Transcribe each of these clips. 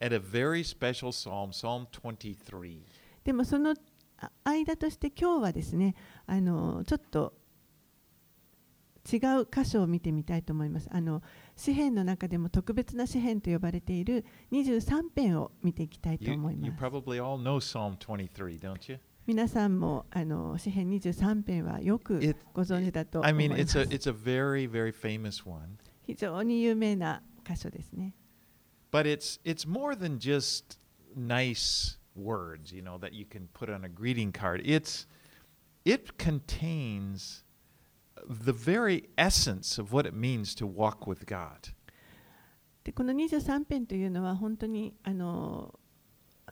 at a very special psalm, Psalm 23. でもそのあ間として今日はですねあのちょっと違う箇所を見てみたいと思います。あの詩篇の中でも特別な詩篇と呼ばれている23編を見ていきたいと You, 思い you ます。probably all know Psalm 23, don't you? 皆さんもあの詩篇23編はよく It- ご存知だと思 I いま mean, it's す a,。it's a very, very famous one. 非常に有名な箇所ですね。But it's, it's more than just nice words, you know, that you can put on a greeting card. It's, it contains the very essence of what it means to walk with God. でこの23編というのは本当にあの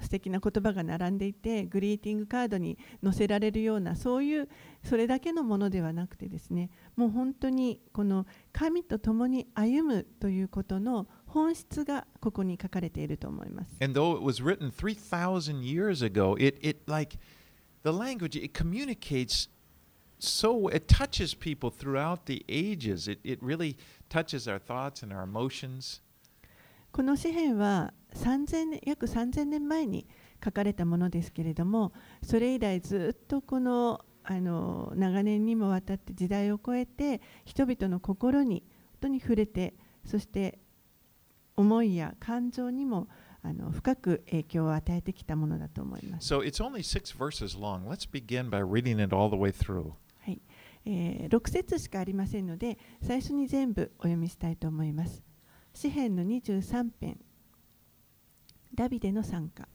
素敵な言葉が並んでいてグリーティングカードに載せられるようなそういうそれだけのものではなくてですねもう本当にこの神と共に歩むということの本質がここに書かれていると思います。And though it was written 3,000 years ago, it, it like the language, it communicates so, it touches people throughout the ages. It, it really touches our thoughts and our emotions. この詩篇は3000年約3000年前に書かれたものですけれどもそれ以来ずっとこのあの長年にもわたって時代を超えて人々の心に本当に触れてそして思いや感情にもあの深く影響を与えてきたものだと思います。So it's only six verses long. Let's begin by reading it all the way through. はいえー6節しかありませんので最初に全部お読みしたいと思います。詩篇の23編ダビデの参加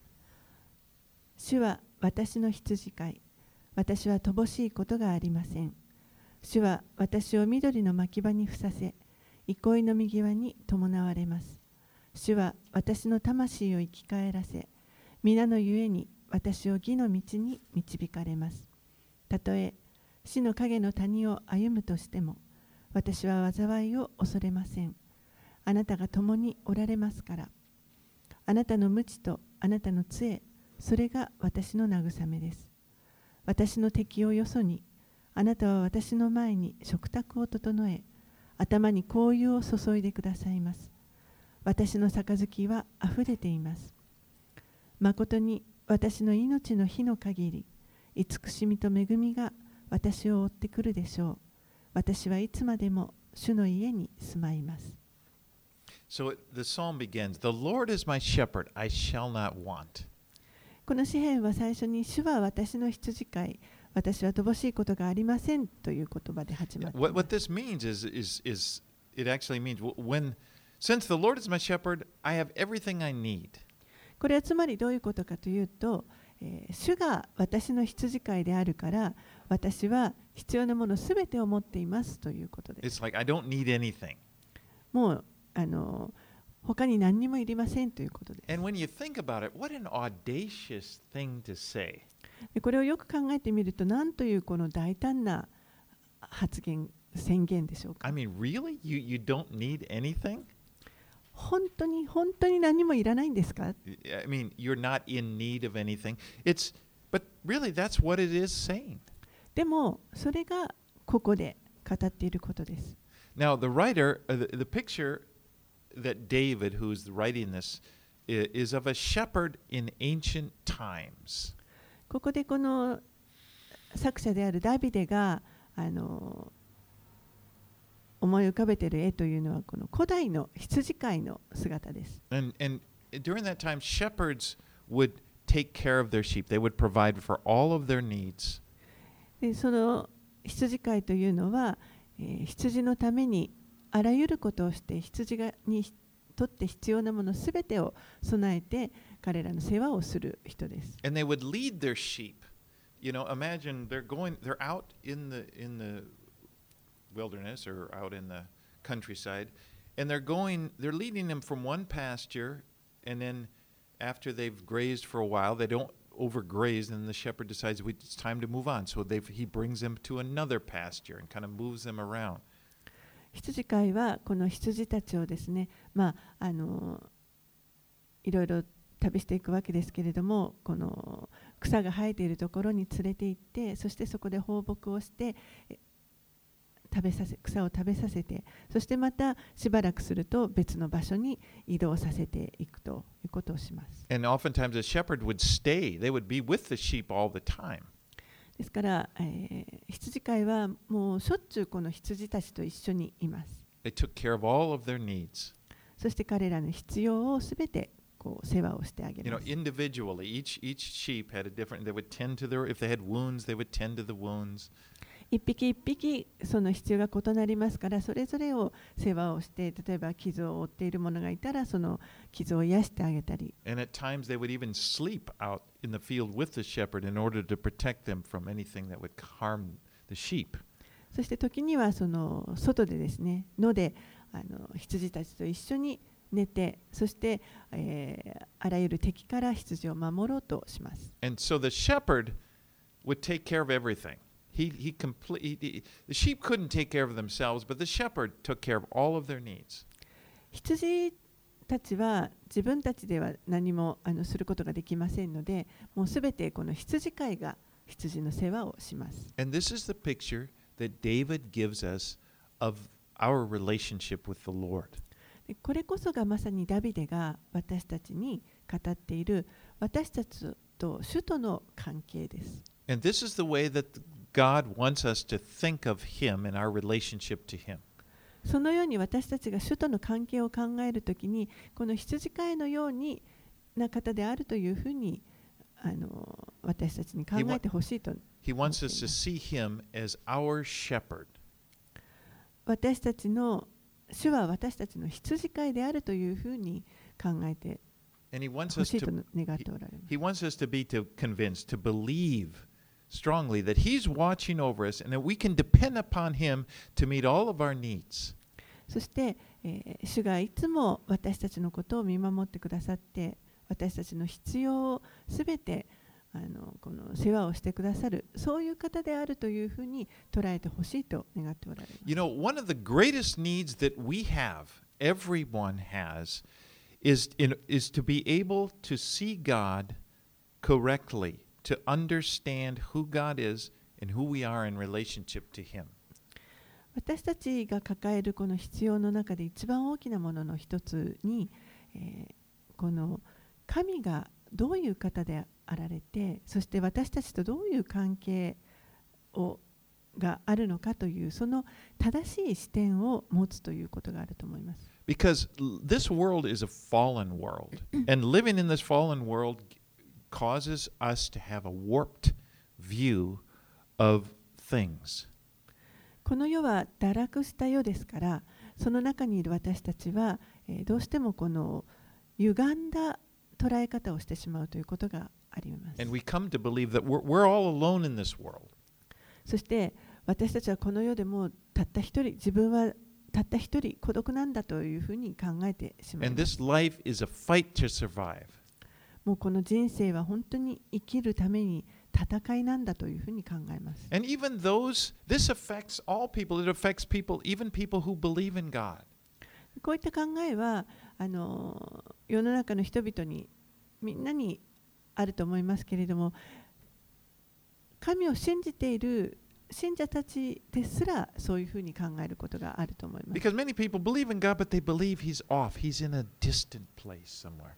主は私の羊飼い私は乏しいことがありません主は私を緑の牧場にふさせ憩いの右側に伴われます主は私の魂を生き返らせ皆のゆえに私を義の道に導かれます。たとえ死の影の谷を歩むとしても私は災いを恐れません。あなたが共におられますから。あなたの無知とあなたの杖それが私の慰めです。私の敵をよそにあなたは私の前に食卓を整え頭に香油を注いでくださいます。私の杯はあふれています。誠に私の命の日の限り慈しみと恵みが私を追ってくるでしょう。私はいつまでも主の家に住まいます。So the psalm begins The Lord is my shepherd, I shall not want. この詩篇は最初に主は私の羊飼い私は乏しいことがありませんという言葉で始まってい What, ま what す this means is, is, is it actually means when, Since the Lord is my shepherd, I have everything I need. これはつまりどういうことかというと、えー、主が私の羊飼いであるから、私は必要なものすべてを持っていますということです。Like、need もう、あの、他に何もいりませんということです。It, これをよく考えてみると、なんというこの大胆な発言、宣言でしょうか？I mean, really? you, you 本当に本当に何もいらないんですか I mean, you're not in need of anything. It's, but really, that's what it is saying. でもそれがここで語っていることです Now, the writer, uh, the, the picture that David, who's writing this, is of a shepherd in ancient times. ここでこの作者であるダビデがあの思い浮かべている絵というのはこの古代の羊飼いの姿です。And, and during that time, shepherds would take care of their sheep, they would provide for all of their needs. でその羊飼いというのは、えー羊のためにあらゆることをして羊がにとって必要なものすべてを備えて彼らの世話をする人です。And they would lead their sheep. You know, imagine they're going, they're out in the, in the wilderness or out in the countryside, and they're going, they're leading them from one pasture, and then after they've grazed for a while, they don't overgraze, and the shepherd decides "We- it's time to move on. So they've, he brings them to another pasture and kind of moves them around. 羊飼いはこの羊たちをですね、まあ、あのいろいろ旅していくわけですけれどもこの草が生えているところに連れて行ってそしてそこで放牧をしてえ 食べさせ草を食べさせてそしてまたしばらくすると別の場所に移動させていくということをします。And oftentimes a shepherd would stay, they would be with the sheep all the time. ですから、えー羊飼いはもうしょっちゅうこの羊たちと一緒にいます。They took care of all of their needs. そして彼らの必要をすべてこう世話をしてあげ You ま know, す。individually, each each sheep had a different. They would tend to their. If they had wounds, they would tend to the wounds. 一匹一匹その必要が異なりますからそれぞれを世話をして例えば傷を負っている者がいたらその傷を癒してあげたり And at times they would even sleep out in the field with the shepherd in order to protect them from anything that would harm the sheep. そして時にはその外でですね野であの羊たちと一緒に寝てそして、えーあらゆる敵から羊を守ろうとします。And so the shepherd would take care of everything. He he complete. He, the sheep couldn't take care of themselves, but the shepherd took care of all of their needs. 羊たちは自分たちでは何もあのすることができませんのでもうすべてこの羊飼いが羊の世話をします。And this is the picture that David gives us of our relationship with the Lord. でこれこそがまさにダビデが私たちに語っている私たちと主との関係です。And this is the way that God wants us to think of Him and our relationship to Him. そのように私たちが主との関係を考えるときにこの羊飼いのようにな方であるというふうにあの私たちに考えてほしいと He wants us to see Him as our shepherd. 私たちの主は私たちの羊飼いであるというふうに考えて And He wants ほ us しいと to 願っておられます。 He wants us to be to convinced, to believe strongly that He's watching over us and that we can depend upon Him to meet all of our needs. そして、えー主がいつも私たちのことを見守ってくださって私たちの必要をすべてあのこの世話をしてくださるそういう方であるというふうに捉えてほしいと願っておられます You know, one of the greatest needs that we have, everyone has, is, in, is to be able to see God correctly, To understand who God is and who we are in relationship to Him. 私たちが抱えるこの必要の中で一番大きなものの一つに、えーこの神がどういう方であられてそして私たちとどういう関係をがあるのかというその正しい視点を持つということがあると思います。Because this world is a fallen world, and living in this fallen world causes us to have a warped view of things. この世は堕落した世ですから、その中にいる私たちは、えー、どうしてもこの歪んだ捉え方をしてしまうということがあります。そして私たちはこの世でもたった一人、自分はたった一人孤独なんだというふうに考えてしまいます。And this life is a fight to survive. もうこの人生は本当に生きるために戦いなんだというふうに考えます And even those, this affects all people. It affects people, even people who believe in God. こういった考えはあの世の中の人々にみんなにあると思いますけれども神を信じている信者たちですらそういうふうに考えることがあると思います Because many people believe in God, but they believe He's off. He's in a distant place somewhere.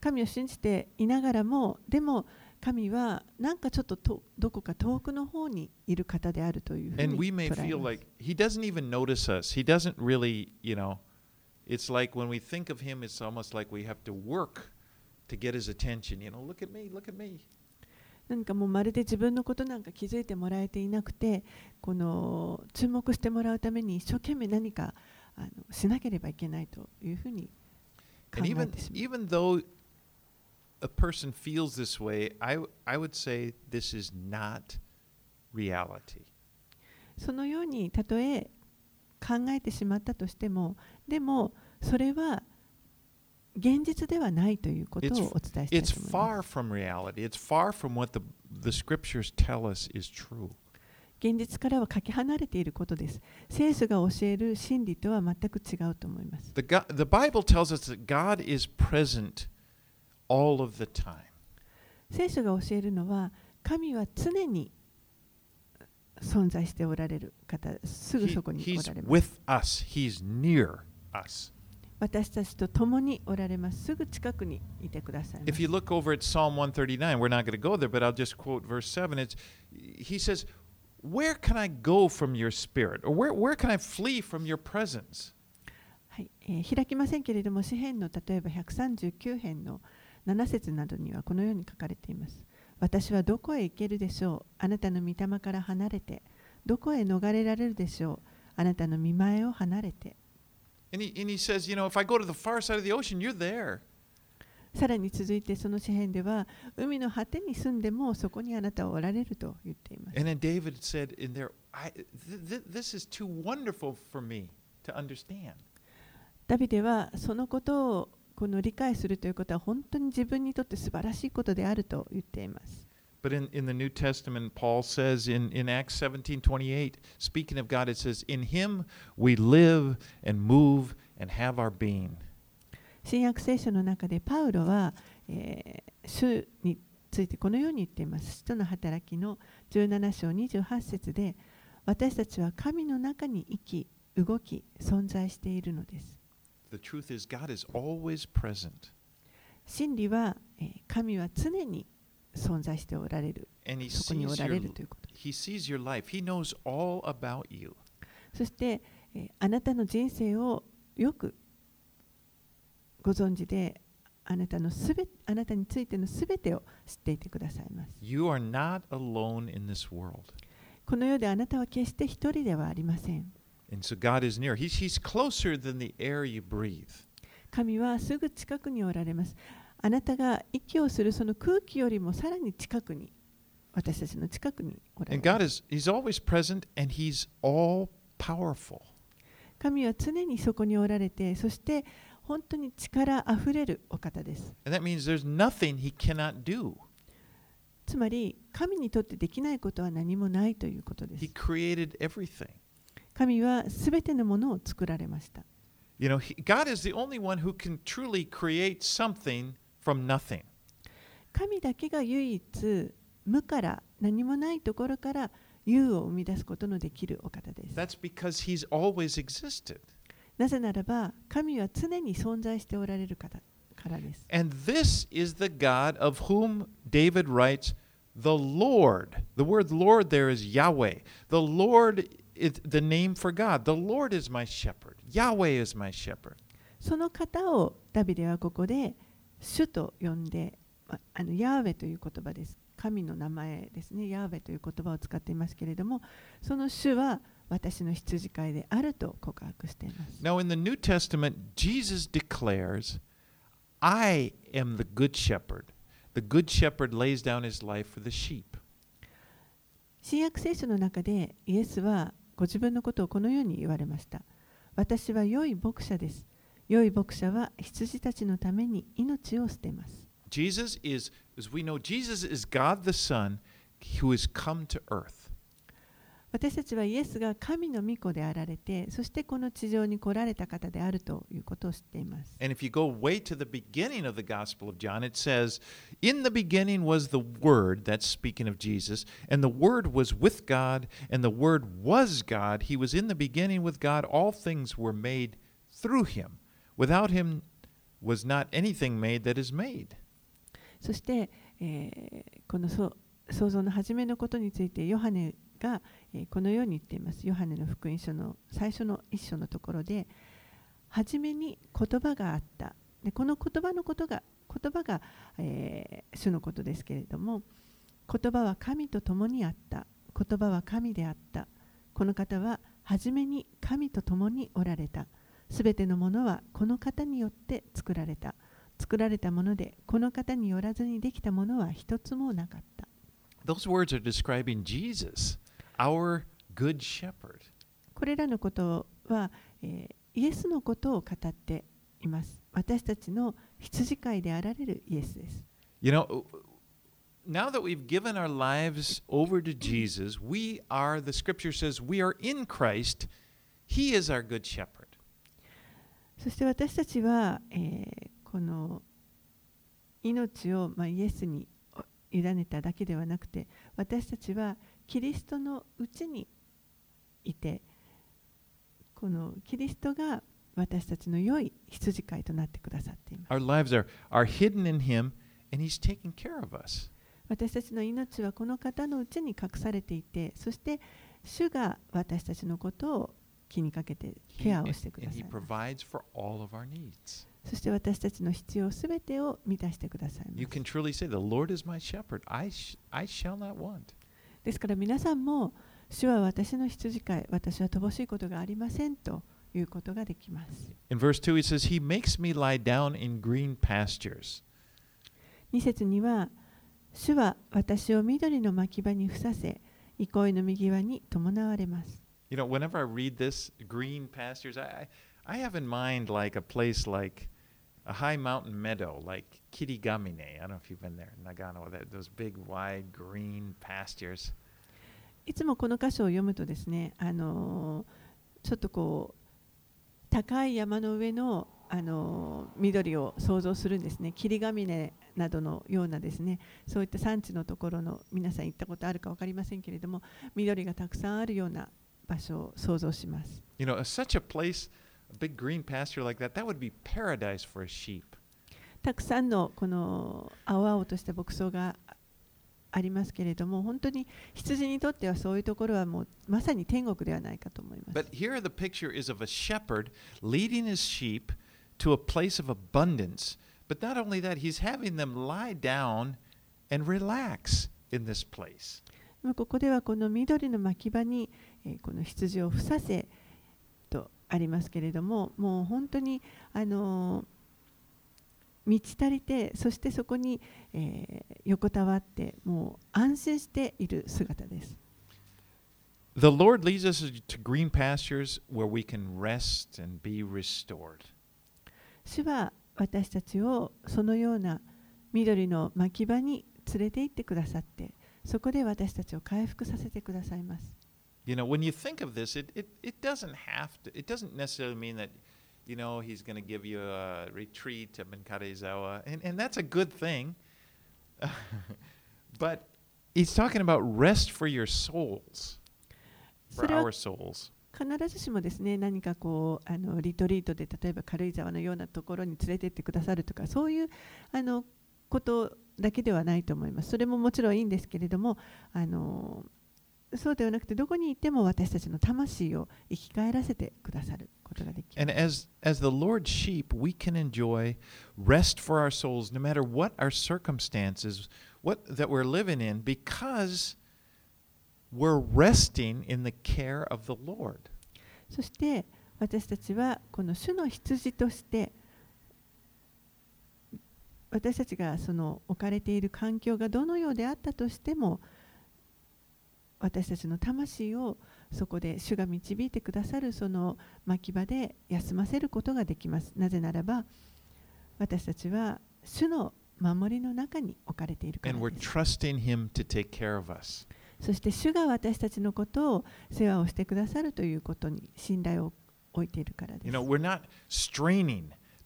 神を信じていながらも、でも神はなんかちょっと,とどこか遠くの方にいる方であるというふうに捉えます。かもうまるで自分のことなんか気づいてもらえていなくて、この注目してもらうために一生懸命何かあのしなければいけないというふうに。a person feels this way, I I would say this is not reality. そのようにたとえ考えてしまったとしてもでもそれは現実ではないということを It's- お伝えしたい It's と思います far from reality. It's far from what the the scriptures tell us is true. 現実からはかけ離れていることです。聖書が教える真理とは全く違うと思います。 The God, the Bible tells us that God is present all of the time. 聖書が教えるのは、神は常に存在しておられる方、すぐそこにお he's られます。with us. He's near us. 私たちと共におられます。すぐ近くにいてくださいま If す you。look over at Psalm 139, we're not going to go there, but I'll just quote verse 7. It's, he says, Where can I go from your spirit? Or where, where can I flee from your presence? はいえー開きませんけれども、詩編の例えば139編の7節などにはこのように書かれています。私はどこへ行けるでしょうあなたの御霊から離れて。どこへ逃れられるでしょうあなたの見前を離れて。And he, and he says, You know, if I go to the far side of the ocean, you're there. さらに続いてその詩編では、海の果てに住んでもそこにあなたはおられると言っています。And then David said in there, I, th- th- This is too wonderful for me to understand. ダビデはそのことをこの理解するということは本当に自分にとって素晴らしいことであると言っています。But in, in the New Testament, Paul says in, in Acts 17 28, speaking of God, it says, In him we live and move and have our being. 新約聖書の中でパウロは、えー主についてこのように言っています。使徒の働きの17章28節で私たちは神の中に生き、動き、存在しているのです。真理は神は常に存在しておられる。そこにおられるということ。そしてあなたの人生をよくご存知で、あなたのすべ、あなたについてのすべてを知っていてくださいます。この世であなたは決して一人ではありません。And so God is near. He's, he's closer than the air you breathe. 神はすぐ近くにおられます。あなたが息をするその空気よりもさらに近くに、私たちの近くにおられ And God ます。is He's always present and He's all powerful. 神は常にそこにおられて、そして本当に力あふれるお方です。And that means there's nothing He cannot do. つまり、神にとってできないことは何もないということで He す。created everything. 神はすべてのものを作られました。You know, he, God is the only one who can truly create something from nothing. 神だけが唯一無から何もないところから有を生み出すことのできるお方です。That's because He's always existed. なぜならば神は常に存在しておられる方からです。And this is the God of whom David writes, the Lord. The word Lord there is Yahweh. The Lord is the name for God. The Lord is my shepherd. Yahweh is my shepherd. その方をダビデはここで主と呼んで、まあのヤーウェという言葉です。神の名前ですね。ヤーウェという言葉を使っていますけれども、その主は私の羊飼いであると告白しています。 Now, in the New Testament, Jesus declares, I am the good shepherd. The good shepherd lays down his life for the sheep. 新約聖書の中でイエスは ご自分のことをこのように言われました。私は良い牧者です。良い牧者は羊たちのために命を捨てます。Jesus is, as we know, Jesus is God the Son who has come to earth. 私たちはイエスが神の御子であられて、そしてこの地上に来られた方であるということを知っています。And if you go way to the beginning of the Gospel of John, it says, In the beginning was the Word, that's speaking of Jesus, and the Word was with God, and the Word was God. He was in the beginning with God. All things were made through him. Without him was not anything made that is made. そして、えーこのそ創造の初めのことについてヨハネが、えーこのように言っています。ヨハネの福音書の最初の一章のところで、初めに言葉があった。でこの言葉のことが、言葉が、えー主のことですけれども、言葉は神と共にあった。言葉は神であった。この方は初めに神と共におられた。すべてのものはこの方によって作られた。作られたもので、この方によらずにできたものは一つもなかった。Those words are describing Jesus, our good shepherd. これらのことは、えーイエスのことを語っています。私たちの羊飼いであられるイエスです。You know, now that we've given our lives over to Jesus, we are, the scripture says, we are in Christ. He is our good shepherd. そして私たちは、えーこの命を、まあ、イエスに委ねただけではなくて、私たちはキリストのうちにいてこのキリストが私たちの良い羊飼いとなってくださっています Our lives are, are hidden in Him, and He's taking care of us. 私たちの命はこの方のうちに隠されていてそして主が私たちのことを気にかけてケア and をしてくださ he います provides for all of our needs. そして私たちの必要すべてを満たしてくださいま You す can truly say, The Lord is my shepherd. I, sh- I shall not want. ですから皆さんも主は私の羊飼い私は乏しいことがありませんということができます In verse 2, he says, He makes me lie down in green pastures. 2節には主は私を緑の牧場にふさせ憩いの右側に伴われます You know, whenever I read this, green pastures, I, I I have in mind like a place like a high mountain meadow, like Kirigamine. I don't know if you've been there, Nagano, that, those big, wide, green pastures. いつもこの箇所を読むとですねあのーちょっとこう高い山の上のあのー緑を想像するんですね霧ヶ峰などのようなですねそういった山地のところの皆さん行ったことあるか分かりませんけれども緑がたくさんあるような場所を想像します You know, such a place, a big green pasture like that, that would be paradise for a sheep. たくさんのこの青々とした牧草がありますけれども本当に羊にとってはそういうところはもうまさに天国ではないかと思います But here the picture is of a shepherd leading his sheep to a place of abundance. But not only that, he's having them lie down and relax in this place. まあここではこの緑の牧場に、えーこの羊をふさせとありますけれどももう本当にあのー満ち足りてそしてそこに、えー横たわってもう安心している姿です。The Lord leads us to green pastures where we can rest and be restored. 主は私たちをそのような緑の牧場に連れて行ってくださってそこで私たちを回復させてくださいます。You know, when you think of this, it, it, it doesn't have to, it doesn't necessarily mean that, you know, he's going to give you a retreat to Benkarezawa, and, and that's a good thing. but he's talking about rest for your souls, そ for れは our souls. 必ずしもですね何かこうあのリトリートで例えば軽井沢のようなところに連れてってくださるとかそういうあのことだけではないと思います。それももちろんいいんですけれどもあの そうではなくてどこに行っても私たちの魂を生き返らせてくださることができま And as, as the Lord's sheep, we can enjoy rest for our souls no matter what our circumstances what, that we're living in because we're resting in the care of the Lord. す。そして私たちはこの主の羊として私たちがその置かれている環境がどのようであったとしても私たちの魂をそこで主が導いてくださるその牧場で休ませることができます。なぜならば私たちは主の守りの中に置かれているからです。そして主が私たちのことを世話をしてくださるということに信頼を置いているからです。You know,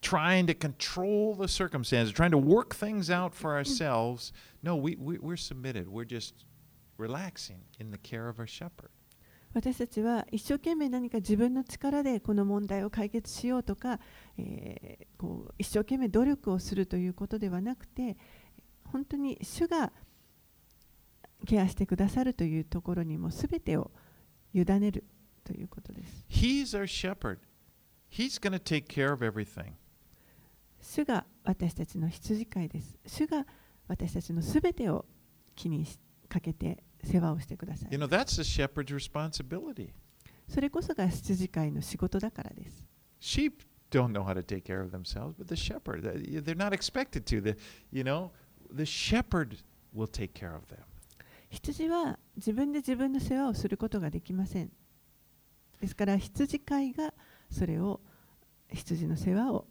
Trying to control the circumstances, trying to work things out for ourselves. No, we, we, we're submitted. We're just relaxing in the care of our shepherd. 私たちは一生懸命何か自分の力でこの問題を解決しようとか、えーこう一生懸命努力をするということではなくて本当に主がケアしてくださるというところにも全てを委ねるということです。He's our shepherd. He's going to take care of everything. 主が私たちの羊飼いです。主が私たちの全てを気にしかけて世話をしてください You。know, that's the shepherd's responsibility. それこそが羊飼いの仕事だからです。Sheep don't know how to take care of themselves, but the shepherd, they- they're not expected to. The, you know, the shepherd will take care of them. 羊は自分で自分の世話をすることができません。ですから羊飼いがそれを羊の世話を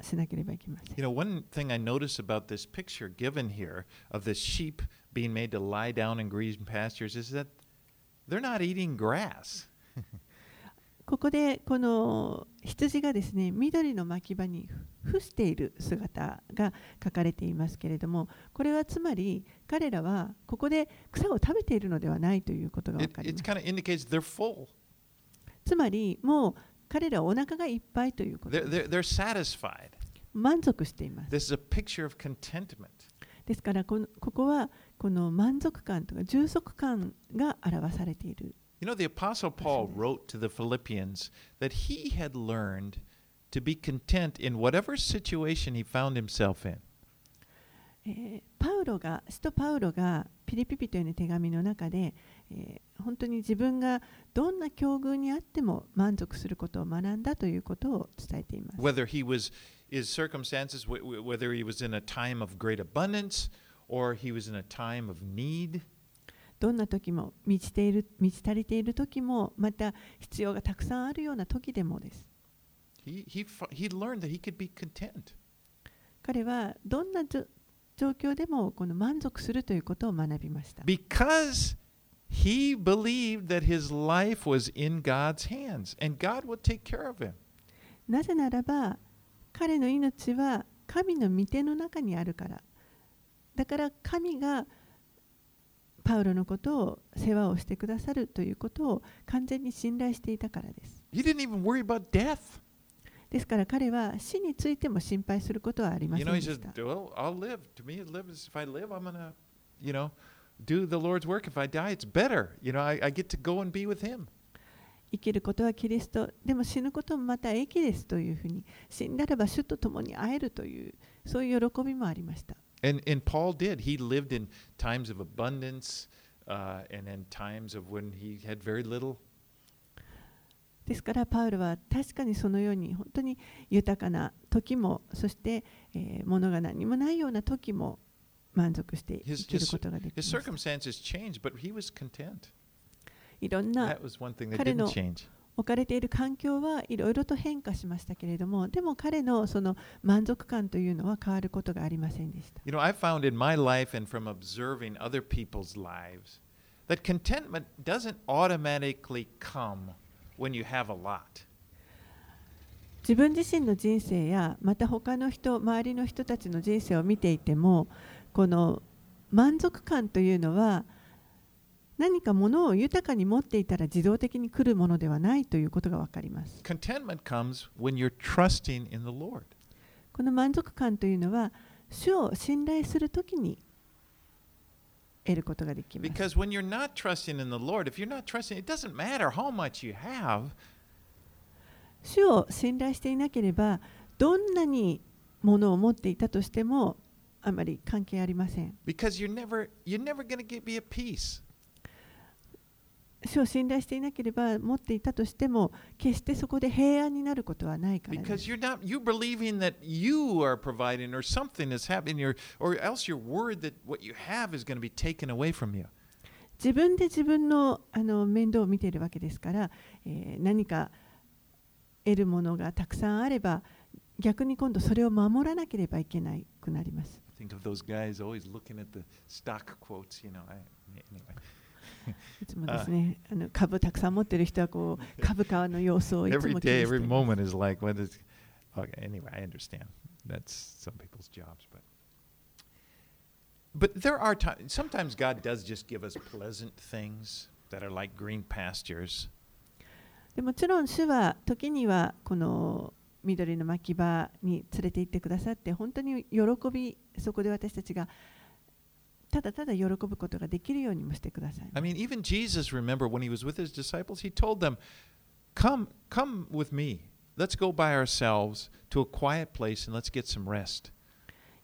しなければいけません。You know, one thing I noticed about this picture given here of the sheep being made to lie down in green pastures is that they're not eating grass. ここでこの羊がですね緑の牧場にふ伏している姿が書かれていますけれどもこれはつまり彼らはここで草を食べているのではないということが分かります kind of indicates they're full. つまりもう彼らはお腹がいっぱいということ They're, です they're, they're satisfied. 満足しています This is a picture of contentment. ですからこのここはこの満足感とか充足感が表されている You know, the Apostle Paul wrote to the Philippians that he had learned to be content in whatever situation he found himself in. えーパウロが使徒パウロがピリピ人への手紙の中で、え、本当に自分がどんな境遇にあっても満足することを学んだということを伝えています。Whether he was is circumstances, whether he was in a time of great abundance or he was in a time of need. どんな時も満ちている満ち足りている時もまた必要がたくさんあるような時でもです。彼はどんな状況でもこの満足するということを学びました。He believed that his life was in God's hands and God would take care of him. なぜならば彼の命は神の御手の中にあるからだから神がパウロのことを世話をしてくださるということを完全に信頼していたからです He didn't even worry about death. ですから彼は死についても心配することはありませ You ん know, で he した Well, I'll live. To me, it lives. If I live, I'm to, you know, do the Lord's work. If I die, it's better. You know, I, I get to go and be with Him. 生きることはキリストでも死ぬこともまた益ですというふうに死んだらば主と共に会えるというそういう喜びもありました And, and Paul did. He lived in times of abundance uh, and then times of when he had very little. ですからパウロは確かにそのように本当に豊かな時もそして、えー物が何もないような時も満足して生きることができま his す circumstances changed, but he was content. いろんな That was one thing that 彼の change. 置かれている環境はいろいろと変化しましたけれどもでも彼のその満足感というのは変わることがありませんでした You know, I found in my life and from observing other people's lives that contentment doesn't automatically come when you have a lot. 自分自身の人生やまた他の人周りの人たちの人生を見ていてもこの満足感というのは何かものを豊かに持っていたら自動的に来るものではないということが分かります。この満足感というのは主を信頼するときに得ることができます。主を信頼するときに得ることができます。主を信頼していなければどんなにものを持っていたとしてもあまり関係ありません。そう信頼していなければ、持っていたとしても、決してそこで平安になることはないから。自分で自分の,あの面倒を見ているわけですから、えー、何か得るものがたくさんあれば、逆に今度それを守らなければいけなくなります。Think of those guys always looking at the stock quotes, you know. I, anyway. いつもですね、あの株たくさん持っている人はこう株価の様子をいつ Every も気に day, して every います moment is like what is okay, anyway, I understand. That's some people's jobs, but but there are times sometimes God does just give us pleasant things that are like green pastures. でもちろん主は時にはこの 緑の牧場に連れて行ってくださって本当に喜びそこで私たちがただただ喜ぶことができるようにもしてください I mean, even Jesus, remember when he was with his disciples, he told them, Come, come with me. Let's go by ourselves to a quiet place and let's get some rest.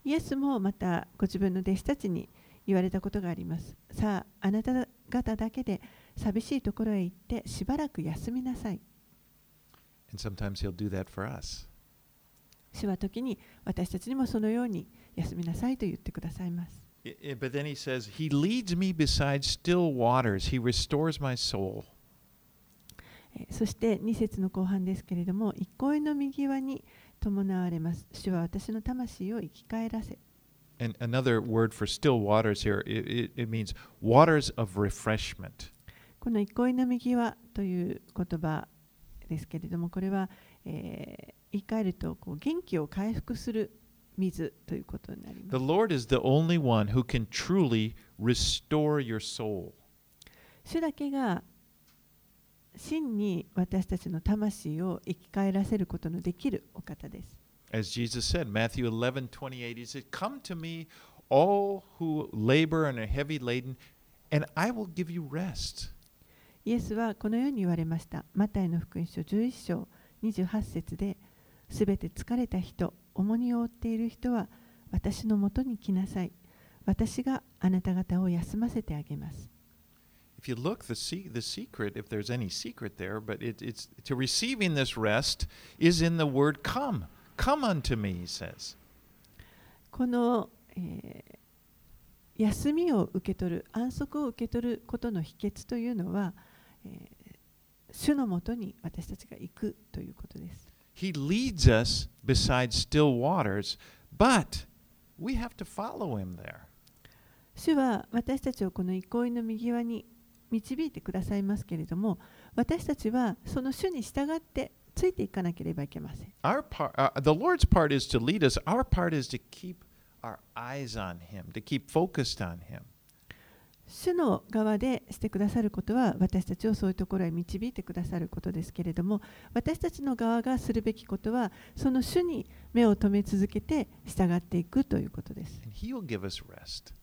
イエスもまたご自分の弟子たちに言われたことがありますさああなた方だけで寂しいところへ行ってしばらく休みなさい And sometimes he'll do that for us. 主は時に私たちにもそのように休みなさいと言ってくださいます But then he says, He leads me beside still waters. He restores my soul. えーそして2節の後半ですけれども憩いの右側に伴われます主は私の魂を生き返らせ And another word for still waters here, it, it, it means waters of refreshment. この憩いの右側という言葉ですけれどもこれは、えー言い換えるとこう元気を回復する水ということになりま The す。Lord is the only one who can truly restore your soul. 主だけが真に私たちの魂を生き返らせることのできるお方です。As Jesus said, Matthew 11 28, He said, Come to me, all who labor and are heavy laden, and I will give you rest. イエスはこのように言われました。マタイの福音書11章28節で、すべて疲れた人、重荷を負っている人は私のもとに来なさい。私があなた方を休ませてあげます。If you look, the, se- the secret, if there's any secret there, but it, it's to receiving this rest is in the word come. Come unto me, he says. この、えー休みを受け取る、安息を受け取ることの秘訣というのは、えー主のもとに私たちが行くということです。He leads us beside still waters, but we have to follow him there. 主は私たちをこの憩いの右側に導いてくださいますけれども私たちはその主に従ってついていかなければいけません Our part, uh, the Lord's part is to lead us. Our part is to keep our eyes on Him, to keep focused on Him. 主の側でしてくださることは私たちをそういうところへ導いてくださることですけれども私たちの側がするべきことはその主に目を留め続けて従っていくということです And He will give us rest.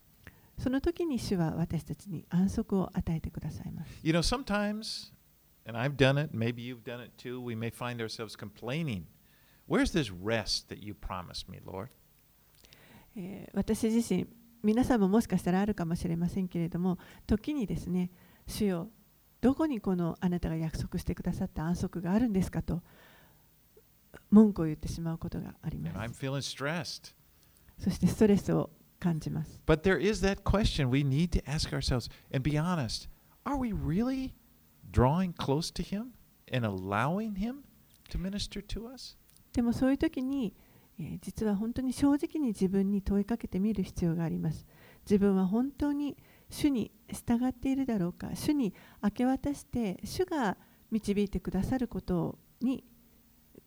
その時に主は私たちに安息を与えてくださいます You know, sometimes, and I've done it, maybe you've done it too, we may find ourselves complaining. Where's this rest that you promised me, Lord? えー私自身皆さんももしかしたらあるかもしれませんけれども時にですね主よどこにこのあなたが約束してくださった安息があるんですかと文句を言ってしまうことがあります.そしてストレスを感じます But there is that question we need to ask ourselves and be honest. Are we really drawing close to Him and allowing Him to minister to us? でもそういう時に、え実は本当に正直に自分に問いかけてみる必要があります自分は本当に主に従っているだろうか主に明け渡して主が導いてくださることに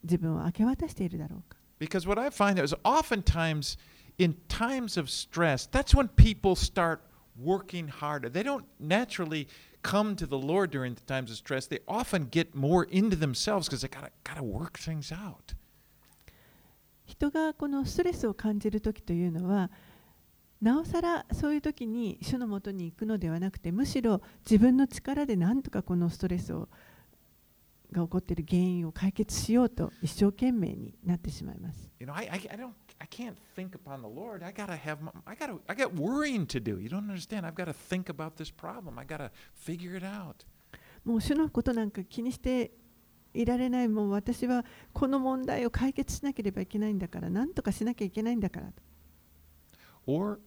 自分を明け渡しているだろうか Because what I find is oftentimes in times of stress, that's when people start working harder. They don't naturally come to the Lord during the times of stress. They often get more into themselves because they gotta gotta work things out. 人がこのストレスを感じる時というのはなおさらそういう時に主のもとに行くのではなくてむしろ自分の力で何とかこのストレスをが起こっている原因を解決しようと一生懸命になってしまいます。You know, I, I, I don't I can't think upon the Lord. I gotta have my, I gotta I got worrying to do. You don't understand. I've got to think about this problem. I gotta figure it out. もう主のことなんか気にしていられないもう私はこの問題を解決しなければいけないんだから何とかしなきゃいけないんだからと Or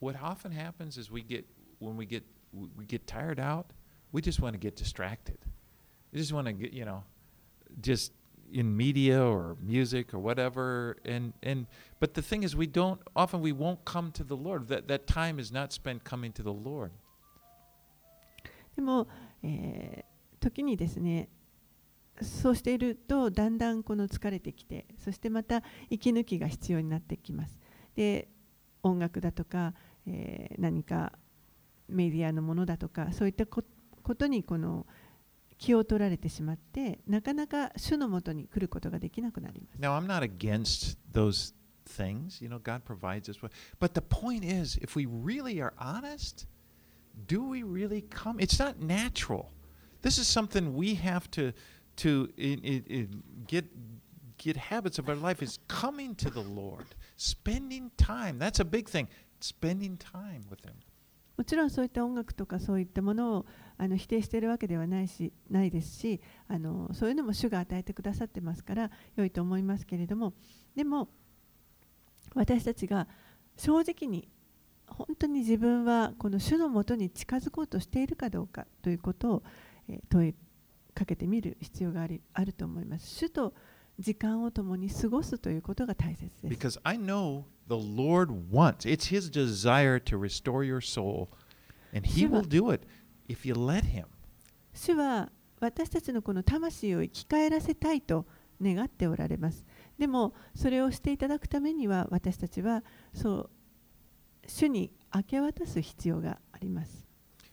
what often happens is we get when we get we get tired out, we just want to get distracted. We just want to get you know, just in media or music or whatever. And and but the thing is, we don't often we won't come to the Lord. That that time is not spent coming to the Lord. でも、えー時にですねそうしているとだんだんこの疲れてきてそしてまた息抜きが必要になってきますで音楽だとか、えー何かメディアのものだとかそういったことにこの気を取られてしまってなかなか主のもとに来ることができなくなります Now I'm not against those things. You know, God provides us. But the point is, if we really are honest, do we really come? It's not natural. This is something we have to to in, in, in get get habits of our life is coming to the Lord, spending time. That's a big thing. Spending time with Him. もちろんそういった音楽とかそういったものをあの否定しているわけではないしないですしあのそういうのも主が与えてくださってますから良いと思いますけれどもでも私たちが正直に本当に自分はこの主のもとに近づこうとしているかどうかということを、えー問いかけてみる必要がありあると思います。主と時間を共に過ごすということが大切です。Because I know the Lord wants, it's His desire to restore your soul, and He will do it if you let Him. 主は私たちのこの魂を生き返らせたいと願っておられます。でもそれをしていただくためには私たちはそう主に明け渡す必要があります。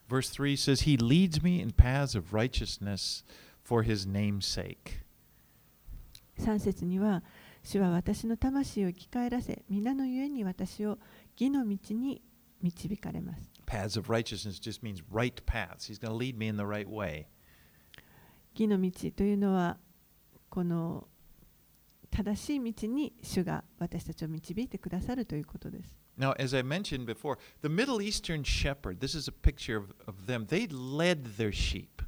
Verse 3 says, He leads me in paths of righteousness for His name's sake. 3節には主は私の魂を生き返らせ皆のゆえに私を義の道に導かれます。Paths of righteousness just means right paths. He's going to lead me in the right way. 義の道というのはこの正しい道に主が私たちを導いてくださるということです。Now, as I mentioned before, the Middle Eastern shepherd, this is a picture of, of them, they led their sheep.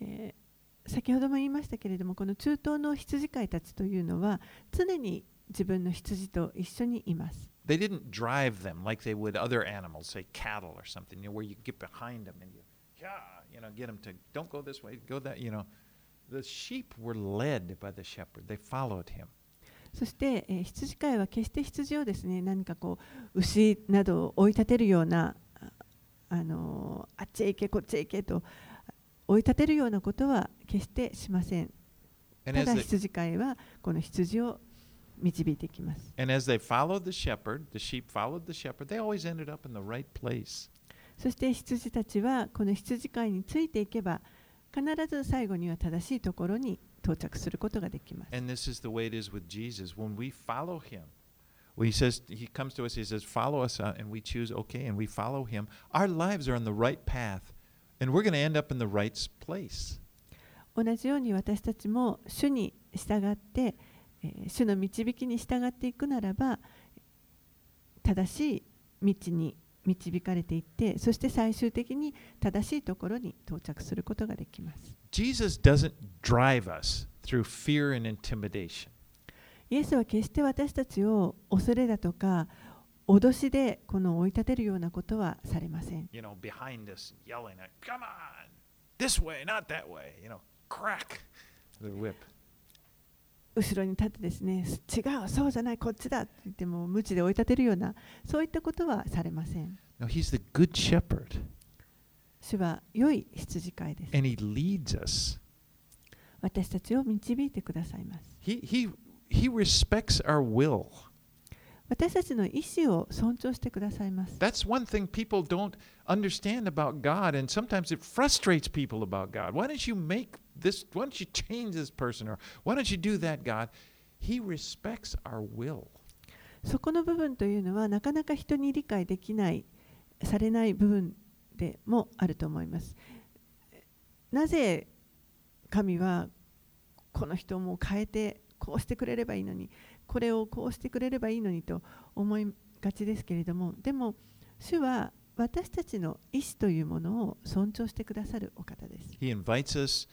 えー先ほども言いましたけれどもこの中東の羊飼いたちというのは常に自分の羊と一緒にいます。 They didn't drive them like they would other animals, say cattle or something, you know, where you get behind them and you, yeah, you know, get them to don't go this way, go that, you know. The sheep were led by the shepherd. They followed him. そして、えー羊飼いは決して羊をですね何かこう牛などを追い立てるようなああのーあっちへ行けこっちへ行けと追い立てるようなことは決してしません。ただ羊飼いはこの羊を導いていきます。and as they followed the shepherd, the sheep followed the shepherd, they always ended up in the right place. そして羊たちはこの羊飼いについていけば必ず最後には正しいところに到着することができます。And this is the way it is with Jesus. When we follow him, when he says he comes to us, he says, "Follow us," uh, and we choose okay, and we follow him. Our lives are on the right path, and we're going to end up in the right place. 同じように私たちも主に従って、えー主の導きに従っていくならば正しい道に導かれていってそして最終的に正しいところに到着することができます。Jesus doesn't drive us through fear and intimidation. イエスは決して私たちを恐れだとか脅しでこの追い立てるようなことはされません。You know, behind us, yelling at, "Come on, this way, not that way." You know, crack the whip. 後ろに立ってですね違うそうじゃないこっちだって言っても無知で追い立てるようなそういったことはされません No, he's the good shepherd, 主は良い羊飼いです and he leads us. 私たちを導いてくださいます He he he respects our will. 私たちの意思を尊重してくださいます That's one thing people don't understand about God, and sometimes it frustrates people about God. Why don't you make this? Why don't you change this person? Or why don't you do that, God? He respects our will. そこの部分というのはなかなか人に理解できないされない部分でもあると思いますなぜ神はこの人をもう変えてこうしてくれればいいのにこれをこうしてくれればいいのにと思いがちですけれどもでも主は私たちの意思というものを尊重してくださるお方です He invites us,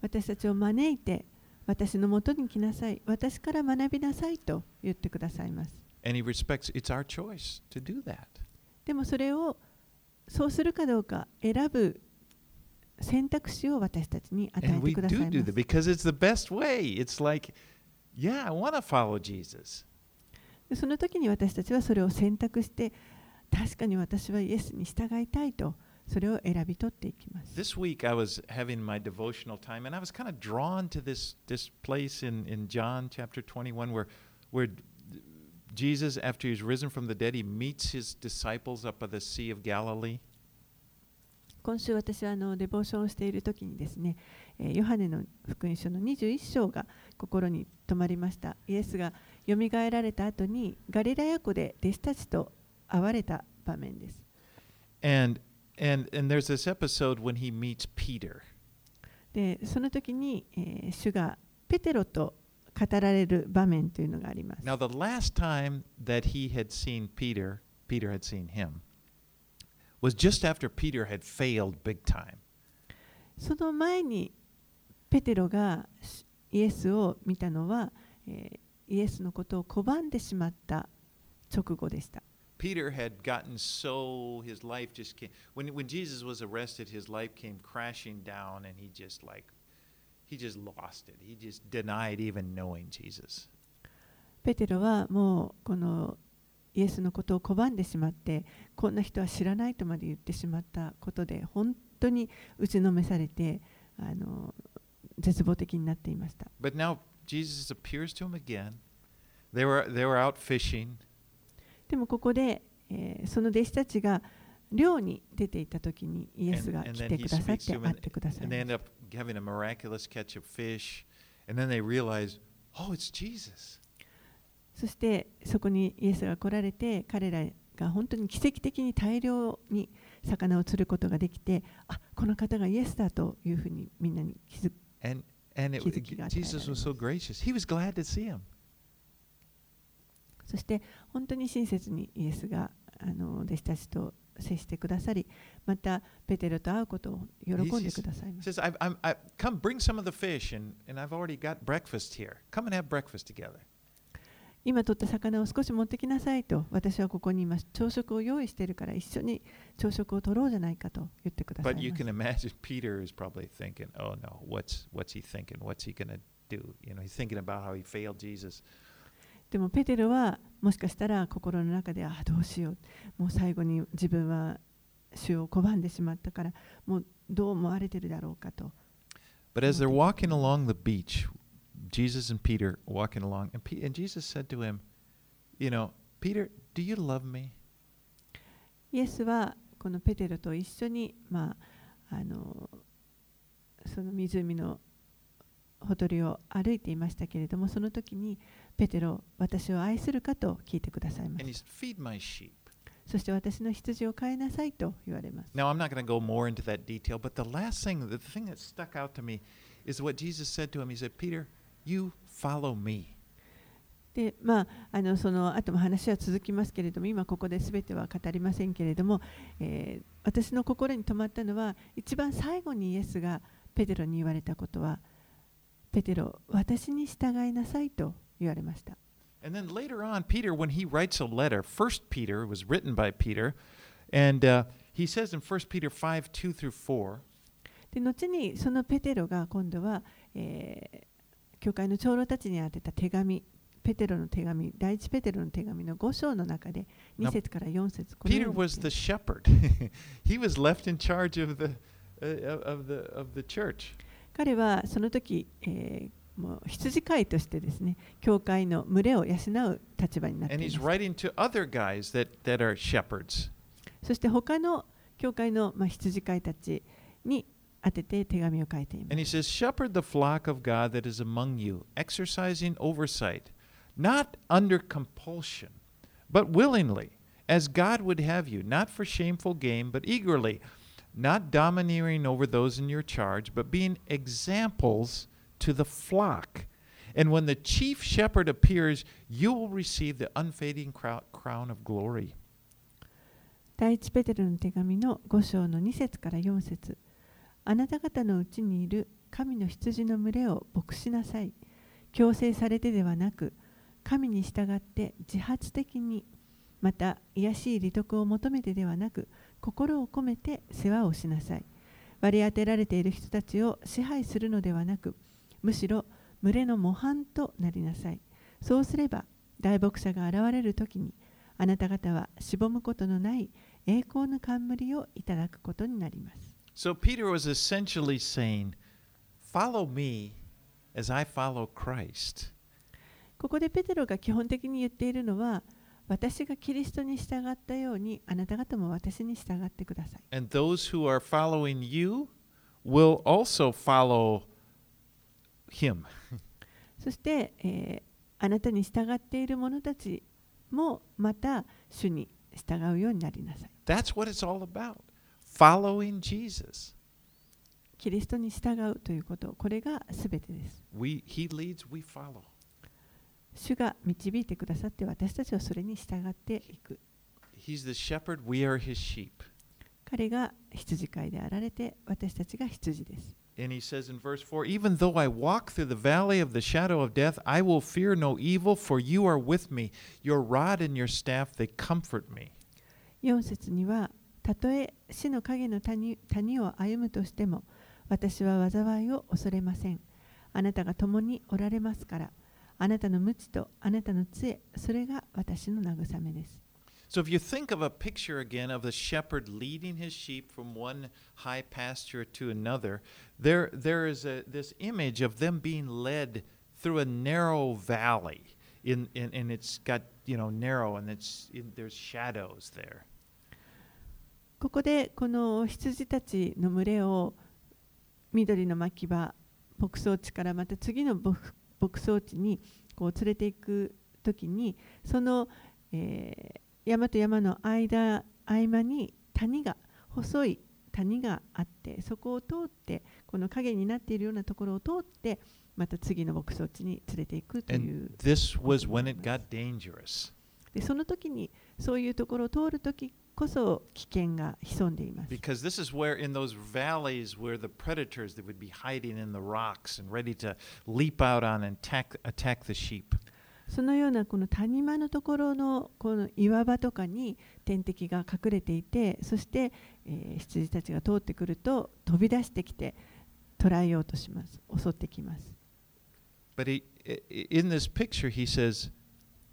私たちを招いて、私のもとに来なさい。私から学びなさいと言ってくださいます。でもそれをそうするかどうか選ぶ選択肢を私たちに与えてください。ますその時に私たちはそれを選択して、確かに私はイエスに従いたいと。それを選び取っていきます。This week I was having my devotional time and I was kind of drawn to this, this place in, in John chapter 21 where, where Jesus, after he's risen from the dead, he meets his disciples up by the Sea of Galilee. 今週私はあのデボーションをしている時にですね、えーヨハネの福音書の21章が心に留まりました。イエスがよみがえられた後にガリラヤ湖で弟子たちと会われた場面です。And, and, and there's this episode when he meets Peter. でその時に、えー主がペテロと語られる場面というのがあります。Now, the last time that he had seen Peter, Peter had seen him, was just after Peter had failed big time. その前にペテロがしイエスを見たのは、えーイエスのことを拒んでしまった直後でした。Peter had gotten so his life just came when when Jesus was arrested, his life came crashing down, and he just like he just lost it. He just denied even knowing Jesus. ペテロはもうこのイエスのことを拒んでしまってこんな人は知らないとまで言ってしまったことで本当に打ちのめされてあの 絶望的になっていました。 But now Jesus appears to him again. They were they were out fishing, でもここで、えーその弟子たちが漁に出ていた時にイエスが来てくださって会ってください and they ま end up having a miraculous catch of fish, and then they realize, oh, it's Jesus. そしてそこにイエスが来られて彼らが本当に奇跡的に大量に魚を釣ることができてあこの方がイエスだというふうにみんなに気づ気づきが与えられ Jesus was so gracious. He was glad to see him. そして本当に親切にイエスがあの弟子たちと接してくださりまたペテロと会うことを喜んでくださいました says, I've, I'm, I, "Come, bring some of the fish, and, and I've already got breakfast here. Come and have breakfast together." 今取った魚を少し持ってきなさいと私はここに今朝食を用意しているから一緒に朝食を取ろうじゃないかと言ってください But ま you can imagine Peter is probably thinking, "Oh no, what's what's he thinking? What's he gonna do?" You know, he's thinking about how he failed Jesus. でもペテロはもしかしたら心の中でああどうしようもう最後に自分は主を拒んでしまったからもうどう思われてるだろうかと But as they're walking along the beach, Jesus and Peter walking along, and, Pe- and Jesus said to him, "You know, Peter, do you love me?" イエスはこのペテロと一緒に、まあ、あのその湖のほとりを歩いていましたけれどもその時にペテロ私を愛するかと聞いてくださいま And す he said, "Feed my sheep." そして私の羊を飼いなさいと言われます Now, I'm not going to go more into that detail, but the last thing, the thing that stuck out to me is what Jesus said to him. He said, Peter, you follow me. でまあ、あのその後も話は続きますけれども今ここで全ては語りませんけれども、えー私の心に留まったのは一番最後にイエスがペテロに言われたことはペテロ私に従いなさいと言われました And then later on, Peter, when he writes a letter, First Peter was written by Peter, and uh, he says in 1 Peter 5 2 through 4, で後にそのペテロが今度は、えー教会の長老たちに宛てた手紙ペテロの手紙第一ペテロの手紙の5章の中で2節から4節このよ Peter うに was the shepherd. he was left in charge of the, uh, of, the, of the church. 彼はその時、えー もう羊飼いとしてですね教会の群れを養う立場になって And い he's ます writing to other guys that, that are shepherds. そして他の教会の、まあ、羊飼いたちに宛てて手紙を書いていま And す he says, Shepherd the flock of God that is among you, exercising oversight, not under compulsion, but willingly, as God would have you, not for shameful gain, but eagerly, not domineering over those in your charge, but being examples To the flock. And when the chief shepherd appears, you will receive the unfading crown of glory. 第一ペテロの手紙の5章の2節から4節あなた方のうちにいる神の羊の群れを牧しなさい強制されてではなく神に従って自発的にまた癒しい利得を求めてではなく心を込めて世話をしなさい割り当てられている人たちを支配するのではなくむしろ群れの模範となりなさいそうすれば大牧者が現れる時にあなた方はしぼむことのない栄光の冠をいただくことになります。So Peter was essentially saying, Follow me as I follow Christ. ここでペテロが基本的に言っているのは、私がキリストに従ったように、あなた方も私に従ってください。And those who are following you will also follow him. そして、えーあなたに従っている者たちもまた主に従うようになりなさい。That's what it's all about. Following Jesus. キリストに従うということ、これがすべてです。We he leads, we follow. 主が導いてくださって私たちはそれに従っていく。He's the shepherd, we are his sheep. 彼が羊飼いであられて私たちが羊です。And he says in verse 4 Even though I walk through the valley of the shadow of death, I will fear no evil, for you are with me. Your rod and your staff, they comfort me. 4節には、たとえ死の影の谷谷を歩むとしても、私は災いを恐れません。あなたが共におられますから、あなたの無知とあなたの杖、それが私の慰めです。So if you think of a picture again of the shepherd leading his sheep from one high pasture to another, there there is a, this image of them being led through a narrow valley. In, in, and it's got you know narrow and it's in, there's shadows there. ここでこの羊たちの群れを緑の牧場牧草地からまた次の牧牧草地にこう連れていく時にその、えー 山と山の間合間に谷が細い谷があってそこを通ってこの影になっているようなところを通ってまた次の牧草地に連れていくという this was when it got dangerous でその時にそういうところを通る時こそ危険が潜んでいます because this is where in those valleys where the predators that would be hiding in the rocks and ready to leap out on and attack, attack the sheep. そのようなこの谷間のところのこの岩場とかに天敵が隠れていてそして、えー羊たちが通ってくると飛び出してきて捕らえようとします襲ってきます But he, in this picture, he says,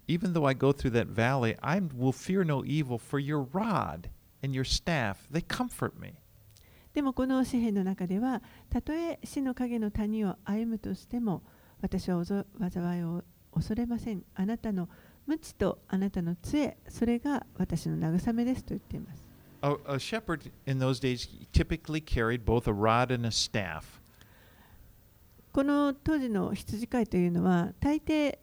Even though I go through that valley, I will fear no evil, for your rod and your staff, they comfort me. でもこの詩篇の中ではたとえ死の影の谷を歩むとしても私は災いを恐れませんあなたの無知とあなたの杖それが私の慰めですと言っています A, a shepherd in those days typically carried both a rod and a staff. この当時の羊飼いというのは大抵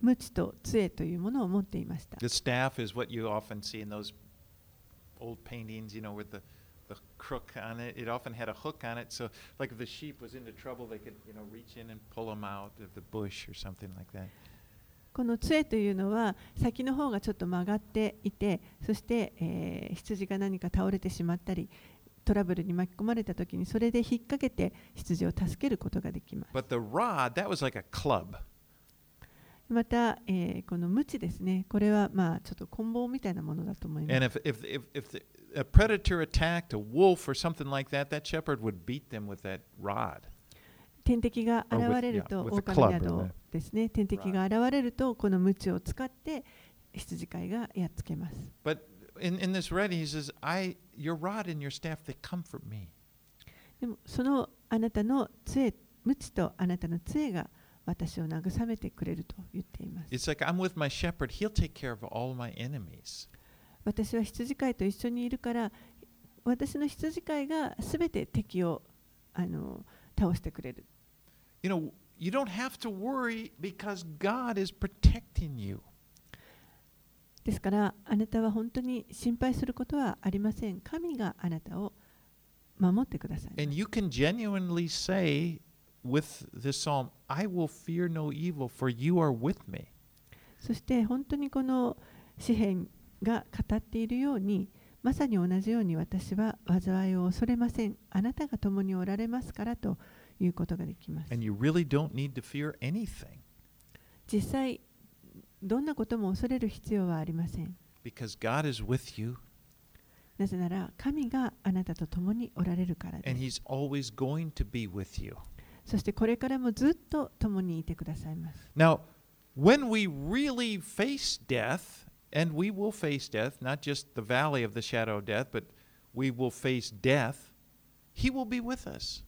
無知と杖というものを持っていました The staff is what you often see in those old paintings, you know, with the, the crook on it. It often had a hook on it, so like if the sheep was into trouble, they could, you know, reach in and pull them out of the bush or something like that. この杖というのは先の方がちょっと曲がっていてそして、えー羊が何か倒れてしまったりトラブルに巻き込まれた時にそれで引っ掛けて羊を助けることができます But the rod, that was like a club. また、えーこの鞭ですねこれはまあちょっと棍棒みたいなものだと思います And if, if, if, if the, a predator attacked a wolf or something like that, that shepherd would beat them with that rod. 天敵が現れると狼などですね天敵が現れるとこの鞭を使って羊飼いがやっつけます But in, in this ready, he says, I, your rod and your staff, they comfort me. でもそのあなたの杖鞭とあなたの杖が私を慰めてくれると言っています。私は羊飼いと一緒にいるから、私の羊飼いがすべて敵をあの倒してくれる。You don't have to worry because God is protecting you. ですから、あなたは本当に心配することはありません。神があなたを守ってください。With this psalm, I will fear no evil, for you are with me. そして本当にこの詩篇が語っているようにまさに同じように私は災いを恐れませんあなたが共におられますからということができます And you really don't need to fear anything 実際どんなことも恐れる必要はありません because God is with you なぜなら神があなたと共におられるからで and す He's always going to be with you. そしてこれからもずっと共にいてくださいます Now, when we really face death, and we will face death, not just the valley of the shadow of death, but we will face death, He will be with us.